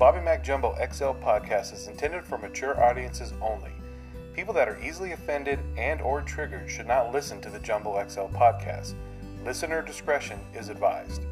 Bobby Mac Jumbo XL podcast is intended for mature audiences only. People that are easily offended and or triggered should not listen to the Jumbo XL podcast. Listener discretion is advised.